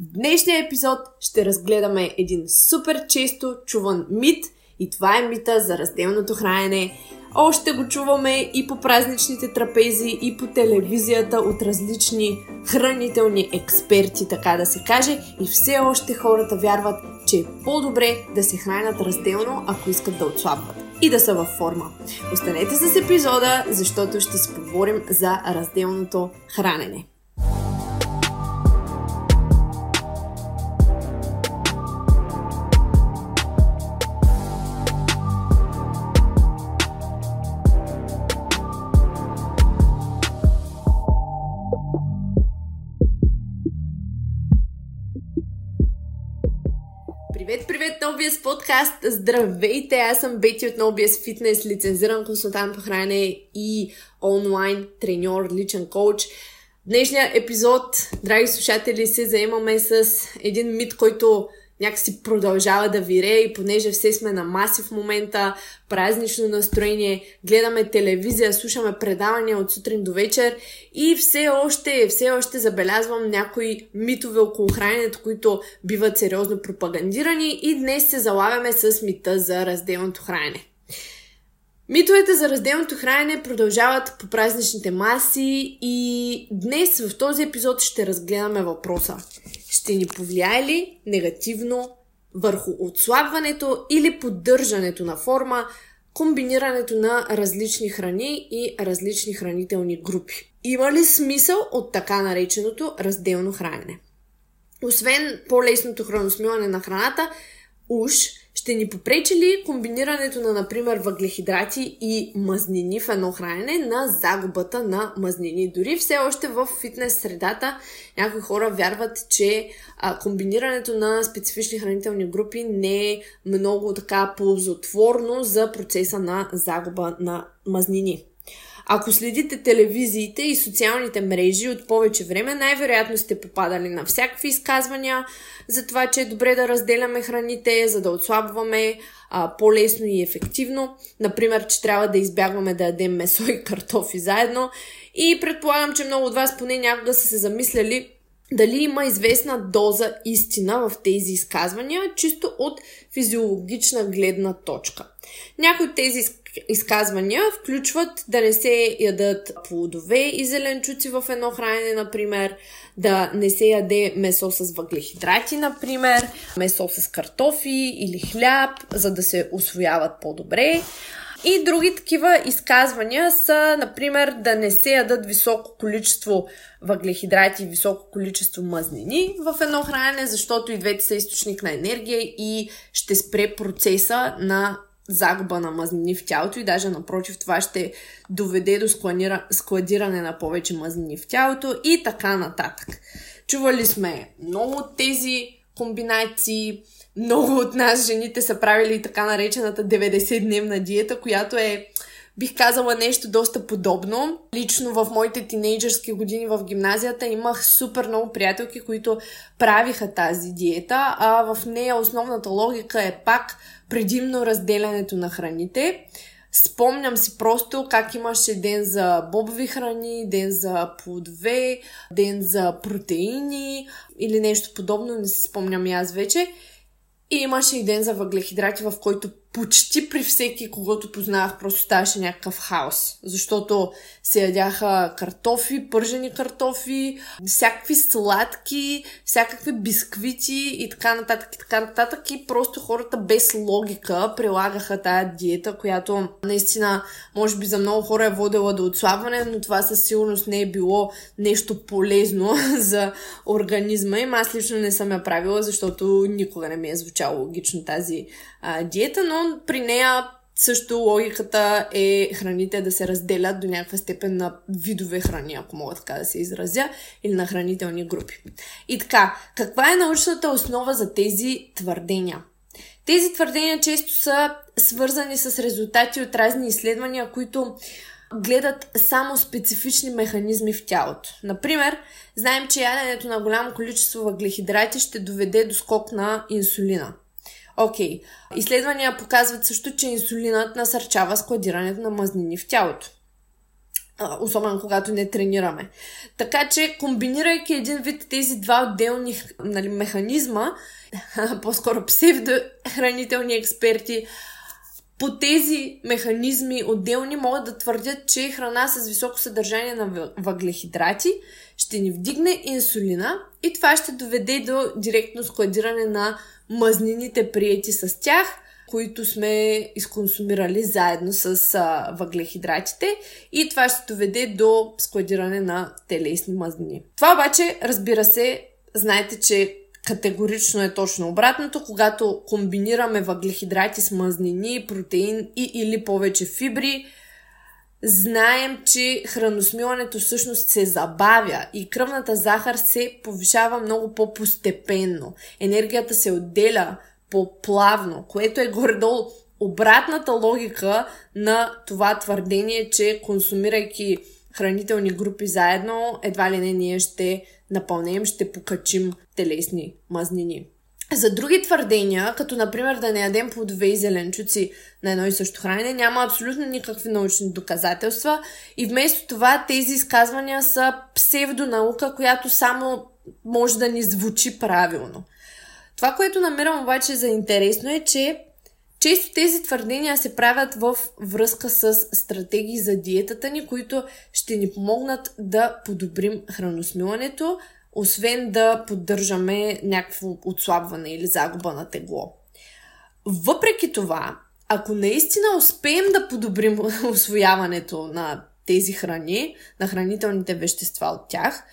В днешния епизод ще разгледаме един супер често чуван мит и това е мита за разделното хранене. Още го чуваме и по празничните трапези, и по телевизията от различни хранителни експерти, така да се каже. И все още хората вярват, че е по-добре да се хранят разделно, ако искат да отслабват и да са във форма. Останете с епизода, защото ще си поговорим за разделното хранене. Подкаст! Здравейте! Аз съм Бети от NoBS Fitness, лицензиран консултант по хранене и онлайн треньор, личен коуч. Днешния епизод, драги слушатели, се заемаме с един мит, който някакси продължава да вирее и понеже все сме на маси в момента, празнично настроение, гледаме телевизия, слушаме предавания от сутрин до вечер и все още, все още забелязвам някои митове около храненето, които биват сериозно пропагандирани и днес се залавяме с мита за разделното хранене. Митовете за разделното хранене продължават по празничните маси и днес в този епизод ще разгледаме въпроса. Ще ни повлияе ли негативно върху отслабването или поддържането на форма, комбинирането на различни храни и различни хранителни групи? Има ли смисъл от така нареченото разделно хранене? Освен по-лесното храносмилане на храната, уж ще ни попречи ли комбинирането на, например, въглехидрати и мазнини в едно хранене на загубата на мазнини? Дори все още в фитнес средата някои хора вярват, че а, комбинирането на специфични хранителни групи не е много така ползотворно за процеса на загуба на мазнини. Ако следите телевизиите и социалните мрежи от повече време, най-вероятно сте попадали на всякакви изказвания за това, че е добре да разделяме храните, за да отслабваме а, по-лесно и ефективно. Например, че трябва да избягваме да ядем месо и картофи заедно. И предполагам, че много от вас поне някога са се замисляли дали има известна доза истина в тези изказвания, чисто от физиологична гледна точка. Някои от тези изказвания включват да не се ядат плодове и зеленчуци в едно хранене, например, да не се яде месо с въглехидрати, например, месо с картофи или хляб, за да се освояват по-добре. И други такива изказвания са, например, да не се ядат високо количество въглехидрати и високо количество мазнини в едно хранене, защото и двете са източник на енергия и ще спре процеса на загуба на мазнини в тялото и даже напротив това ще доведе до складиране на повече мазнини в тялото и така нататък. Чували сме много от тези комбинации, много от нас жените са правили така наречената 90-дневна диета, която е бих казала нещо доста подобно. Лично в моите тинейджърски години в гимназията имах супер много приятелки, които правиха тази диета, а в нея основната логика е пак предимно разделянето на храните. Спомням си просто как имаше ден за бобови храни, ден за плодове, ден за протеини или нещо подобно, не си спомням и аз вече. И имаше и ден за въглехидрати, в който почти при всеки, когато познавах, просто ставаше някакъв хаос. Защото се ядяха картофи, пържени картофи, всякакви сладки, всякакви бисквити и така нататък и така нататък. И просто хората без логика прилагаха тая диета, която наистина, може би за много хора е водила до отслабване, но това със сигурност не е било нещо полезно за организма им. Аз лично не съм я правила, защото никога не ми е звучало логично тази а, диета, но при нея също логиката е храните да се разделят до някаква степен на видове храни, ако мога така да се изразя, или на хранителни групи. И така, каква е научната основа за тези твърдения? Тези твърдения често са свързани с резултати от разни изследвания, които гледат само специфични механизми в тялото. Например, знаем, че яденето на голямо количество въглехидрати ще доведе до скок на инсулина – Окей. Okay. Изследвания показват също, че инсулинът насърчава складирането на мазнини в тялото. особено когато не тренираме. Така че, комбинирайки един вид тези два отделни нали, механизма, по-скоро псевдохранителни експерти, по тези механизми отделни могат да твърдят, че храна с високо съдържание на въглехидрати ще ни вдигне инсулина и това ще доведе до директно складиране на мазнините приети с тях, които сме изконсумирали заедно с а, въглехидратите и това ще доведе до складиране на телесни мазнини. Това обаче, разбира се, знаете, че категорично е точно обратното, когато комбинираме въглехидрати с мазнини, протеин и или повече фибри, знаем, че храносмилането всъщност се забавя и кръвната захар се повишава много по-постепенно. Енергията се отделя по-плавно, което е горе-долу обратната логика на това твърдение, че консумирайки хранителни групи заедно, едва ли не ние ще напълнем, ще покачим телесни мазнини. За други твърдения, като например да не ядем плодове и зеленчуци на едно и също хранене, няма абсолютно никакви научни доказателства и вместо това тези изказвания са псевдонаука, която само може да ни звучи правилно. Това, което намирам обаче за интересно е, че често тези твърдения се правят в връзка с стратегии за диетата ни, които ще ни помогнат да подобрим храносмилането, освен да поддържаме някакво отслабване или загуба на тегло. Въпреки това, ако наистина успеем да подобрим освояването на тези храни, на хранителните вещества от тях,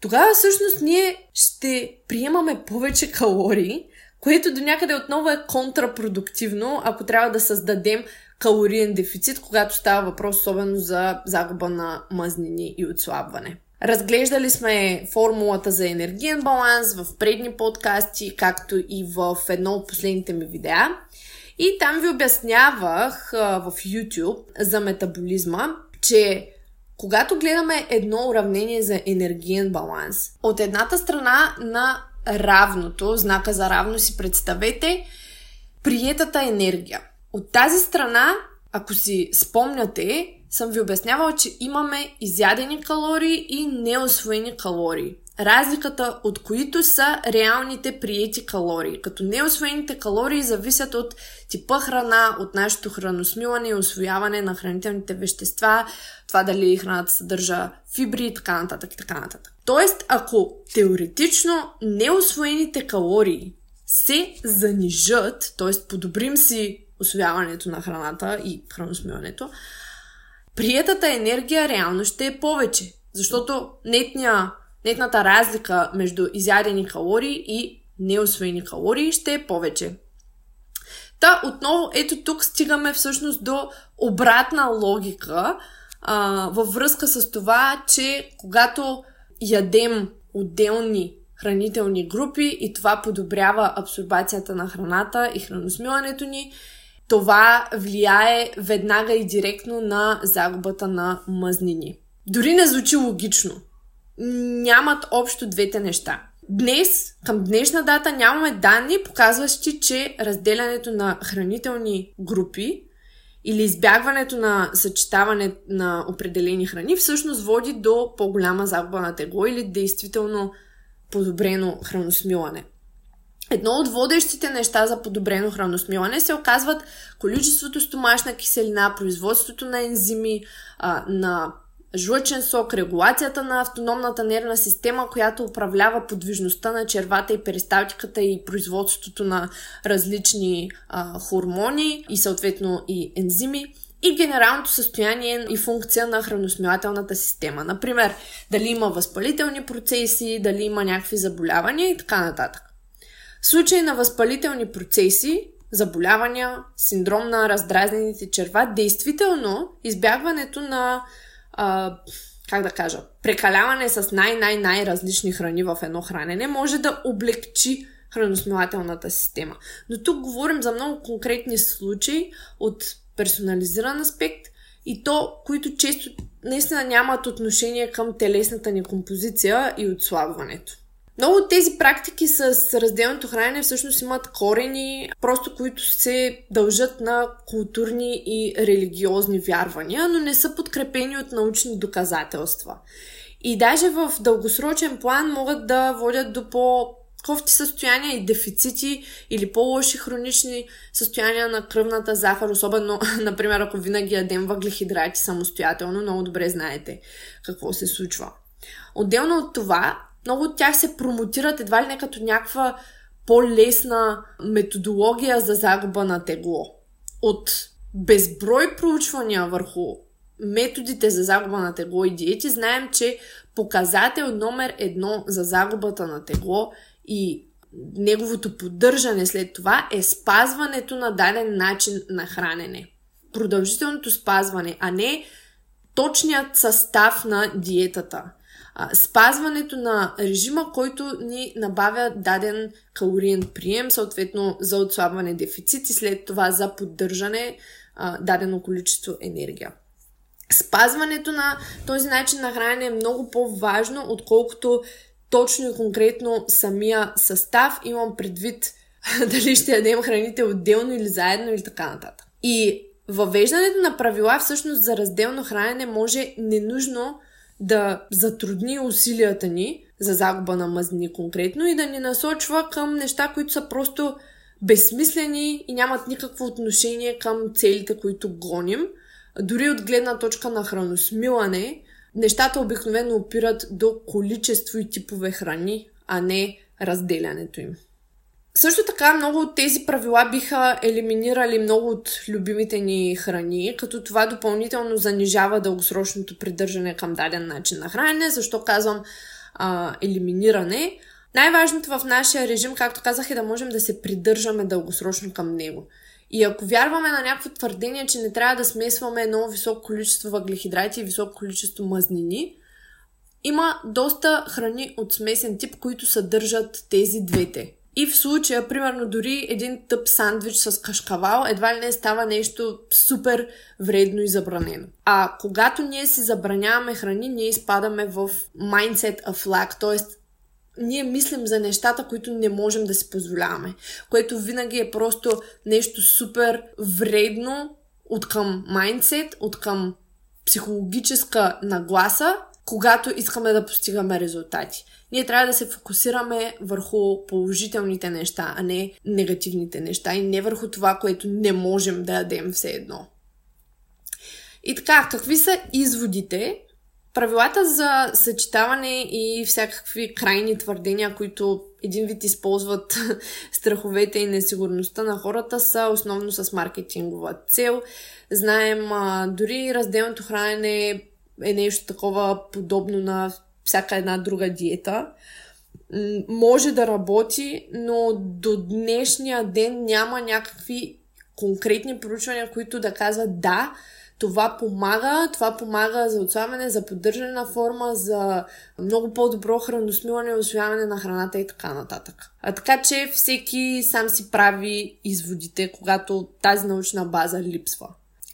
тогава всъщност ние ще приемаме повече калории, което до някъде отново е контрапродуктивно, ако трябва да създадем калориен дефицит, когато става въпрос особено за загуба на мазнини и отслабване. Разглеждали сме формулата за енергиен баланс в предни подкасти, както и в едно от последните ми видеа. И там ви обяснявах в YouTube за метаболизма, че когато гледаме едно уравнение за енергиен баланс, от едната страна на равното, знака за равно си представете, приетата енергия. От тази страна, ако си спомняте, съм ви обяснявала, че имаме изядени калории и неосвоени калории. Разликата от които са реалните приети калории. Като неосвоените калории зависят от типа храна, от нашето храносмилане и освояване на хранителните вещества, това дали храната съдържа фибри и така нататък и така нататък. Тоест, ако теоретично неосвоените калории се занижат, т.е. подобрим си освояването на храната и храносмилането, приетата енергия реално ще е повече. Защото нетния, нетната разлика между изядени калории и неосвоени калории ще е повече. Та, отново, ето тук стигаме всъщност до обратна логика а, във връзка с това, че когато ядем отделни хранителни групи и това подобрява абсорбацията на храната и храносмилането ни, това влияе веднага и директно на загубата на мъзнини. Дори не звучи логично. Нямат общо двете неща. Днес, към днешна дата, нямаме данни, показващи, че разделянето на хранителни групи или избягването на съчетаване на определени храни всъщност води до по-голяма загуба на тегло или действително подобрено храносмилане. Едно от водещите неща за подобрено храносмилане се оказват количеството стомашна киселина, производството на ензими, а, на жлъчен сок, регулацията на автономната нервна система, която управлява подвижността на червата и перисталтиката и производството на различни а, хормони и съответно и ензими и генералното състояние и функция на храносмилателната система. Например, дали има възпалителни процеси, дали има някакви заболявания и така нататък. В случай на възпалителни процеси, заболявания, синдром на раздразнените черва, действително избягването на а, как да кажа, прекаляване с най-най-най-различни храни в едно хранене може да облегчи храносмилателната система. Но тук говорим за много конкретни случаи от персонализиран аспект и то, които често наистина нямат отношение към телесната ни композиция и отслабването. Много от тези практики с разделното хранене всъщност имат корени, просто които се дължат на културни и религиозни вярвания, но не са подкрепени от научни доказателства. И даже в дългосрочен план могат да водят до по кофти състояния и дефицити или по-лоши хронични състояния на кръвната захар, особено, например, ако винаги ядем въглехидрати самостоятелно, много добре знаете какво се случва. Отделно от това, много от тях се промотират едва ли не като някаква по-лесна методология за загуба на тегло. От безброй проучвания върху методите за загуба на тегло и диети, знаем, че показател номер едно за загубата на тегло и неговото поддържане след това е спазването на даден начин на хранене. Продължителното спазване, а не точният състав на диетата. Спазването на режима, който ни набавя даден калориен прием, съответно за отслабване дефицит и след това за поддържане дадено количество енергия. Спазването на този начин на хранене е много по-важно, отколкото точно и конкретно самия състав. Имам предвид дали ще ядем храните отделно или заедно или така нататък. И въвеждането на правила всъщност за разделно хранене може ненужно да затрудни усилията ни за загуба на мъзнини конкретно и да ни насочва към неща, които са просто безсмислени и нямат никакво отношение към целите, които гоним. Дори от гледна точка на храносмилане, нещата обикновено опират до количество и типове храни, а не разделянето им. Също така, много от тези правила биха елиминирали много от любимите ни храни, като това допълнително занижава дългосрочното придържане към даден начин на хранене. Защо казвам а, елиминиране? Най-важното в нашия режим, както казах, е да можем да се придържаме дългосрочно към него. И ако вярваме на някакво твърдение, че не трябва да смесваме едно високо количество въглехидрати и високо количество мазнини, има доста храни от смесен тип, които съдържат тези двете. И в случая, примерно, дори един тъп сандвич с кашкавал едва ли не става нещо супер вредно и забранено. А когато ние си забраняваме храни, ние изпадаме в mindset of lack, т.е ние мислим за нещата, които не можем да си позволяваме. Което винаги е просто нещо супер вредно от към майндсет, от към психологическа нагласа, когато искаме да постигаме резултати. Ние трябва да се фокусираме върху положителните неща, а не негативните неща и не върху това, което не можем да ядем все едно. И така, какви са изводите Правилата за съчетаване и всякакви крайни твърдения, които един вид използват страховете и несигурността на хората, са основно с маркетингова цел. Знаем, дори разделното хранене е нещо такова подобно на всяка една друга диета. Може да работи, но до днешния ден няма някакви конкретни проучвания, които да казват да, това помага, това помага за отслабване, за поддържане на форма, за много по-добро храносмилане, освояване на храната и така нататък. А така че всеки сам си прави изводите, когато тази научна база липсва.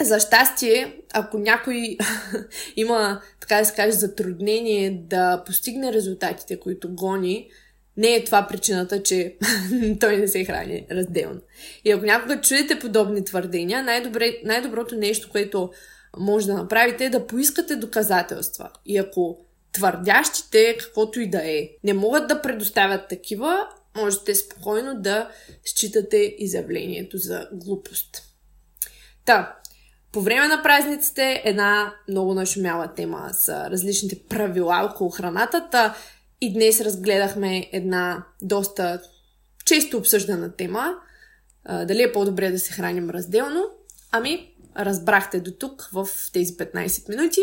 За щастие, ако някой има, така да се каже, затруднение да постигне резултатите, които гони, не е това причината, че той не се храни разделно. И ако някога чуете подобни твърдения, най-добре, най-доброто нещо, което може да направите е да поискате доказателства. И ако твърдящите, каквото и да е, не могат да предоставят такива, можете спокойно да считате изявлението за глупост. Та, по време на празниците една много нашумяла тема са различните правила около храната. Та, и днес разгледахме една доста често обсъждана тема. Дали е по-добре да се храним разделно? Ами, разбрахте до тук в тези 15 минути.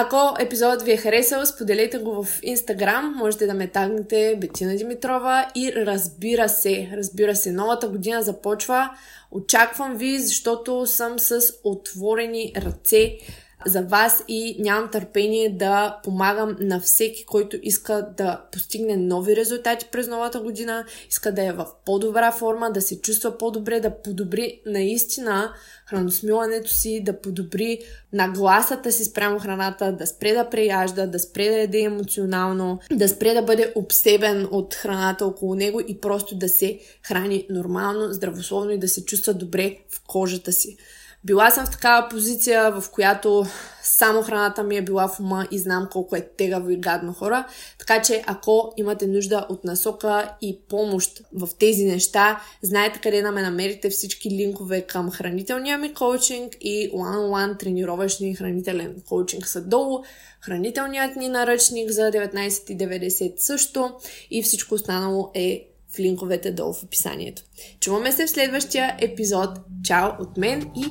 Ако епизодът ви е харесал, споделете го в Инстаграм, можете да ме тагнете Бетина Димитрова и разбира се, разбира се, новата година започва. Очаквам ви, защото съм с отворени ръце за вас и нямам търпение да помагам на всеки, който иска да постигне нови резултати през новата година, иска да е в по-добра форма, да се чувства по-добре, да подобри наистина храносмилането си, да подобри нагласата си спрямо храната, да спре да преяжда, да спре да яде емоционално, да спре да бъде обсебен от храната около него и просто да се храни нормално, здравословно и да се чувства добре в кожата си. Била съм в такава позиция, в която само храната ми е била в ума и знам колко е тегаво и гадно хора. Така че ако имате нужда от насока и помощ в тези неща, знаете къде да ме намерите всички линкове към хранителния ми коучинг и one-on-one тренировъчни хранителен коучинг са долу. Хранителният ни наръчник за 19,90 също и всичко останало е в линковете долу в описанието. Чуваме се в следващия епизод. Чао от мен и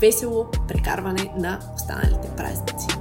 весело прекарване на останалите празници!